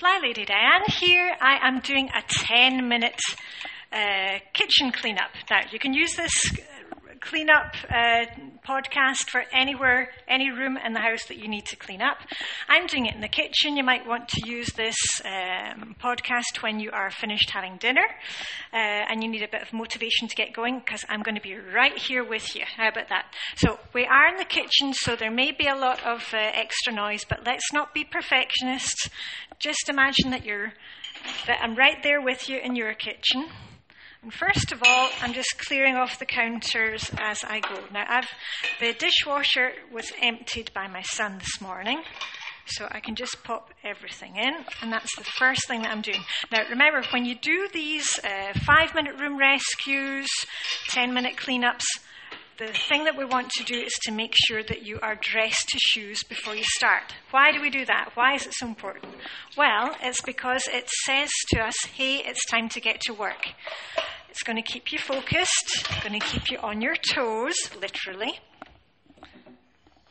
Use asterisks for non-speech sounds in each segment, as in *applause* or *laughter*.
Fly Lady Diane here. I am doing a 10 minute uh, kitchen cleanup. Now, you can use this cleanup uh, podcast for anywhere, any room in the house that you need to clean up. I'm doing it in the kitchen. You might want to use this um, podcast when you are finished having dinner uh, and you need a bit of motivation to get going because I'm going to be right here with you. How about that? So we are in the kitchen, so there may be a lot of uh, extra noise, but let's not be perfectionists. Just imagine that you're that I'm right there with you in your kitchen. And first of all, I'm just clearing off the counters as I go. Now, I've, the dishwasher was emptied by my son this morning, so I can just pop everything in, and that's the first thing that I'm doing. Now, remember, when you do these uh, five minute room rescues, 10 minute cleanups, the thing that we want to do is to make sure that you are dressed to shoes before you start. Why do we do that? Why is it so important? Well, it's because it says to us, hey, it's time to get to work. It's going to keep you focused, it's going to keep you on your toes, literally.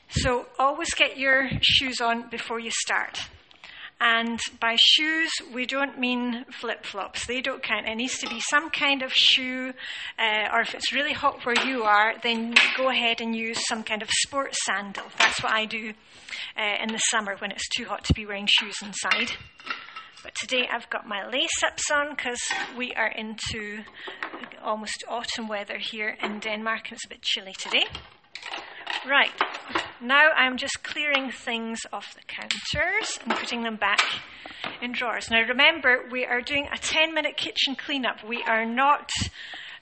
So always get your shoes on before you start. And by shoes, we don't mean flip flops. They don't count. It needs to be some kind of shoe, uh, or if it's really hot where you are, then go ahead and use some kind of sports sandal. That's what I do uh, in the summer when it's too hot to be wearing shoes inside. But today I've got my lace ups on because we are into almost autumn weather here in Denmark and it's a bit chilly today. Right, now I'm just clearing things off the counters and putting them back in drawers. Now remember, we are doing a 10 minute kitchen cleanup. We are not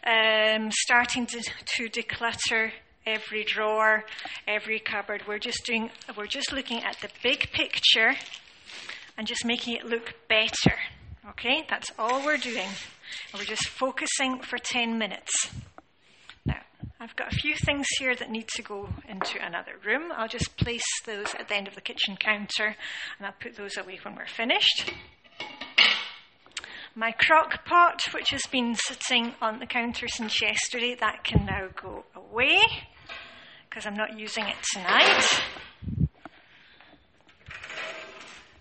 um, starting to, to declutter every drawer, every cupboard. We're just doing, we're just looking at the big picture and just making it look better. Okay, that's all we're doing. We're just focusing for 10 minutes. I've got a few things here that need to go into another room. I'll just place those at the end of the kitchen counter and I'll put those away when we're finished. My crock pot, which has been sitting on the counter since yesterday, that can now go away because I'm not using it tonight.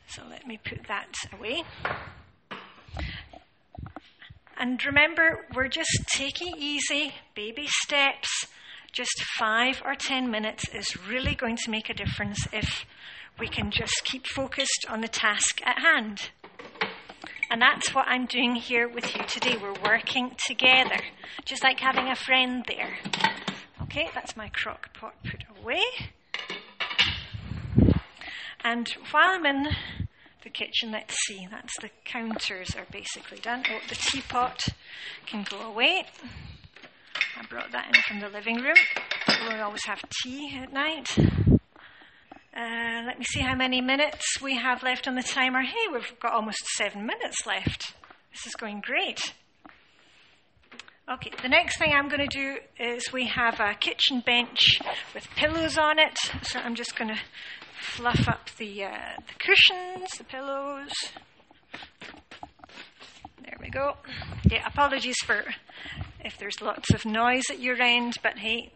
So let me put that away. And remember, we're just taking easy, baby steps. Just five or ten minutes is really going to make a difference if we can just keep focused on the task at hand. And that's what I'm doing here with you today. We're working together, just like having a friend there. Okay, that's my crock pot put away. And while I'm in the kitchen. Let's see, that's the counters are basically done. Oh, the teapot can go away. I brought that in from the living room. We always have tea at night. Uh, let me see how many minutes we have left on the timer. Hey, we've got almost seven minutes left. This is going great. Okay, the next thing I'm going to do is we have a kitchen bench with pillows on it. So I'm just going to fluff up the, uh, the cushions, the pillows. There we go. Yeah, apologies for if there's lots of noise at your end, but hey,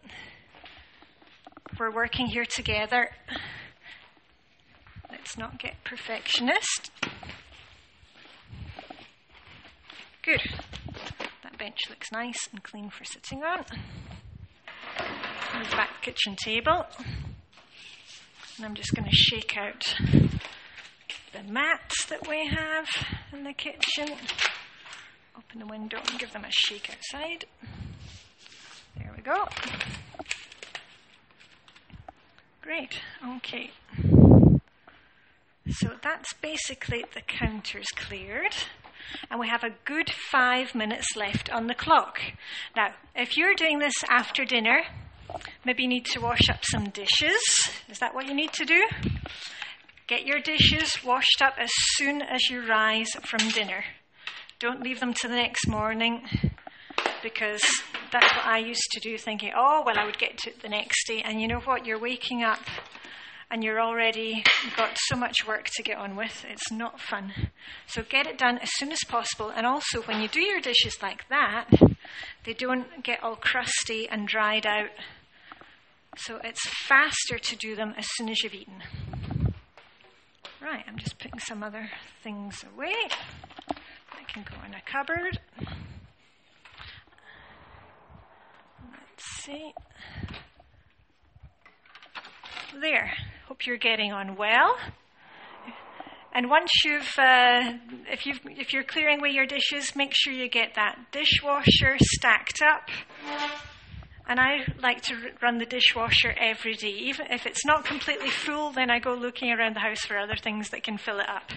we're working here together. Let's not get perfectionist. Good. That bench looks nice and clean for sitting on. Move back kitchen table. And I'm just going to shake out the mats that we have in the kitchen. Open the window and give them a shake outside. There we go. Great, okay. So that's basically the counters cleared. And we have a good five minutes left on the clock. Now, if you're doing this after dinner, Maybe you need to wash up some dishes. Is that what you need to do? Get your dishes washed up as soon as you rise from dinner. Don't leave them to the next morning because that's what I used to do, thinking, oh, well, I would get to it the next day. And you know what? You're waking up and you're already got so much work to get on with. It's not fun. So get it done as soon as possible. And also, when you do your dishes like that, they don't get all crusty and dried out so it's faster to do them as soon as you've eaten. Right, I'm just putting some other things away. I can go in a cupboard. Let's see. There. Hope you're getting on well. And once you've, uh, if you've, if you're clearing away your dishes, make sure you get that dishwasher stacked up. And I like to run the dishwasher every day. Even if it's not completely full, then I go looking around the house for other things that can fill it up.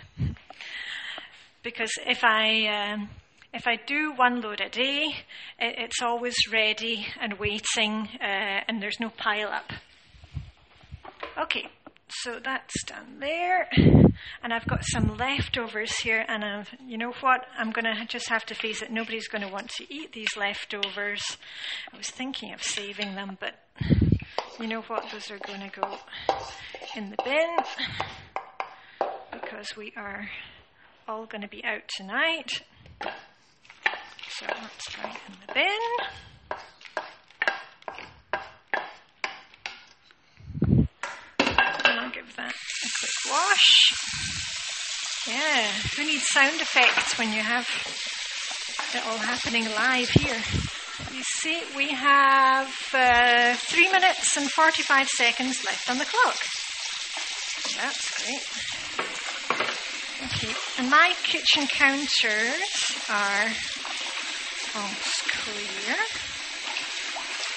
Because if I um, if I do one load a day, it, it's always ready and waiting, uh, and there's no pile up. Okay, so that's done there. And I've got some leftovers here, and I've, you know what? I'm going to just have to face it. Nobody's going to want to eat these leftovers. I was thinking of saving them, but you know what? Those are going to go in the bin because we are all going to be out tonight. So let's throw in the bin. I'll give that a quick wash. Yeah, who needs sound effects when you have it all happening live here? You see, we have uh, three minutes and 45 seconds left on the clock. That's great. Okay, and my kitchen counters are almost clear.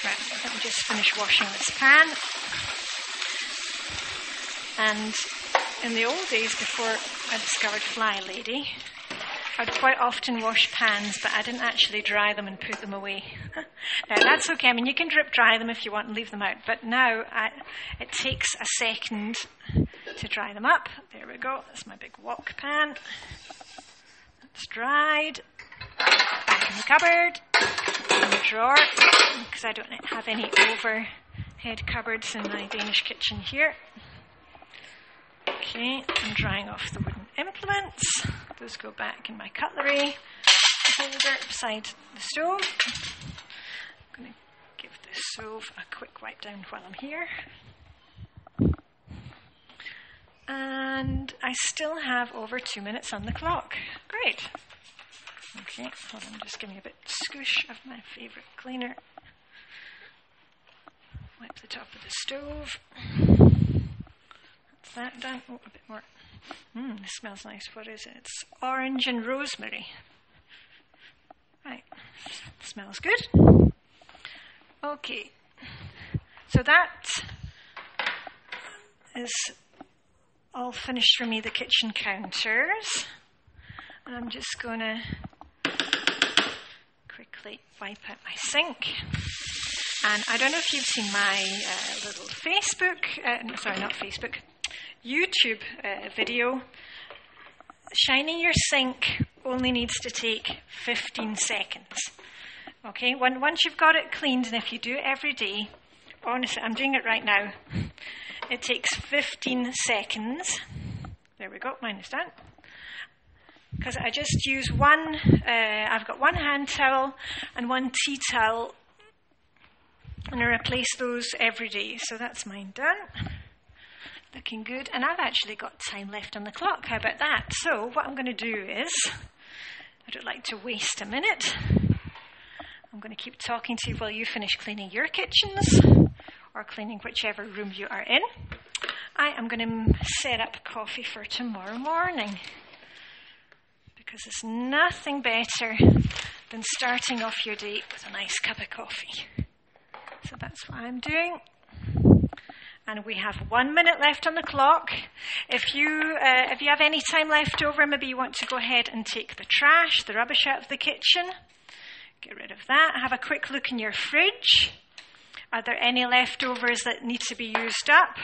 Right, let me just finish washing this pan. And in the old days, before I discovered Fly Lady, I'd quite often wash pans, but I didn't actually dry them and put them away. *laughs* now that's okay. I mean, you can drip dry them if you want and leave them out, but now I, it takes a second to dry them up. There we go. That's my big wok pan. It's dried. Back in the cupboard, in the drawer, because I don't have any overhead cupboards in my Danish kitchen here. Okay, I'm drying off the wooden implements. Those go back in my cutlery holder beside the stove. I'm going to give the stove a quick wipe down while I'm here. And I still have over two minutes on the clock. Great. Okay, hold on, just give me a bit scoosh of my favourite cleaner. Wipe the top of the stove that done. Oh, a bit more. Mmm, smells nice. What is it? It's orange and rosemary. Right. Smells good. Okay. So that is all finished for me, the kitchen counters. And I'm just going to quickly wipe out my sink. And I don't know if you've seen my uh, little Facebook, uh, sorry, not Facebook, YouTube uh, video, shining your sink only needs to take 15 seconds. Okay, when, once you've got it cleaned, and if you do it every day, honestly, I'm doing it right now, it takes 15 seconds. There we go, mine is done. Because I just use one, uh, I've got one hand towel and one tea towel, and I replace those every day. So that's mine done. Looking good. And I've actually got time left on the clock. How about that? So, what I'm going to do is, I don't like to waste a minute. I'm going to keep talking to you while you finish cleaning your kitchens or cleaning whichever room you are in. I am going to set up coffee for tomorrow morning because there's nothing better than starting off your day with a nice cup of coffee. So that's what I'm doing. And we have one minute left on the clock. If you, uh, if you have any time left over, maybe you want to go ahead and take the trash, the rubbish out of the kitchen. Get rid of that. Have a quick look in your fridge. Are there any leftovers that need to be used up?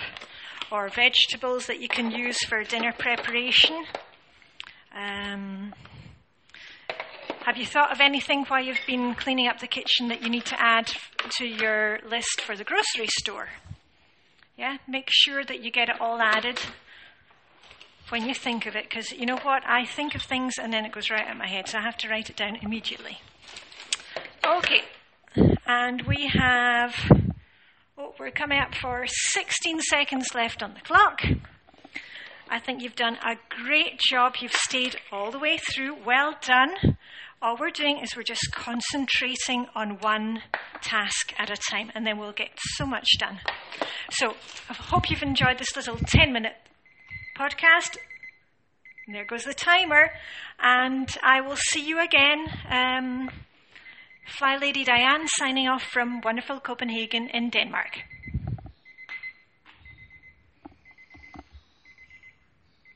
Or vegetables that you can use for dinner preparation? Um, have you thought of anything while you've been cleaning up the kitchen that you need to add to your list for the grocery store? Yeah, make sure that you get it all added when you think of it, because you know what? I think of things and then it goes right out of my head, so I have to write it down immediately. Okay, and we have, oh, we're coming up for 16 seconds left on the clock. I think you've done a great job. You've stayed all the way through. Well done. All we're doing is we're just concentrating on one task at a time, and then we'll get so much done. So I hope you've enjoyed this little 10 minute podcast. And there goes the timer, and I will see you again. Um, Fly Lady Diane signing off from wonderful Copenhagen in Denmark.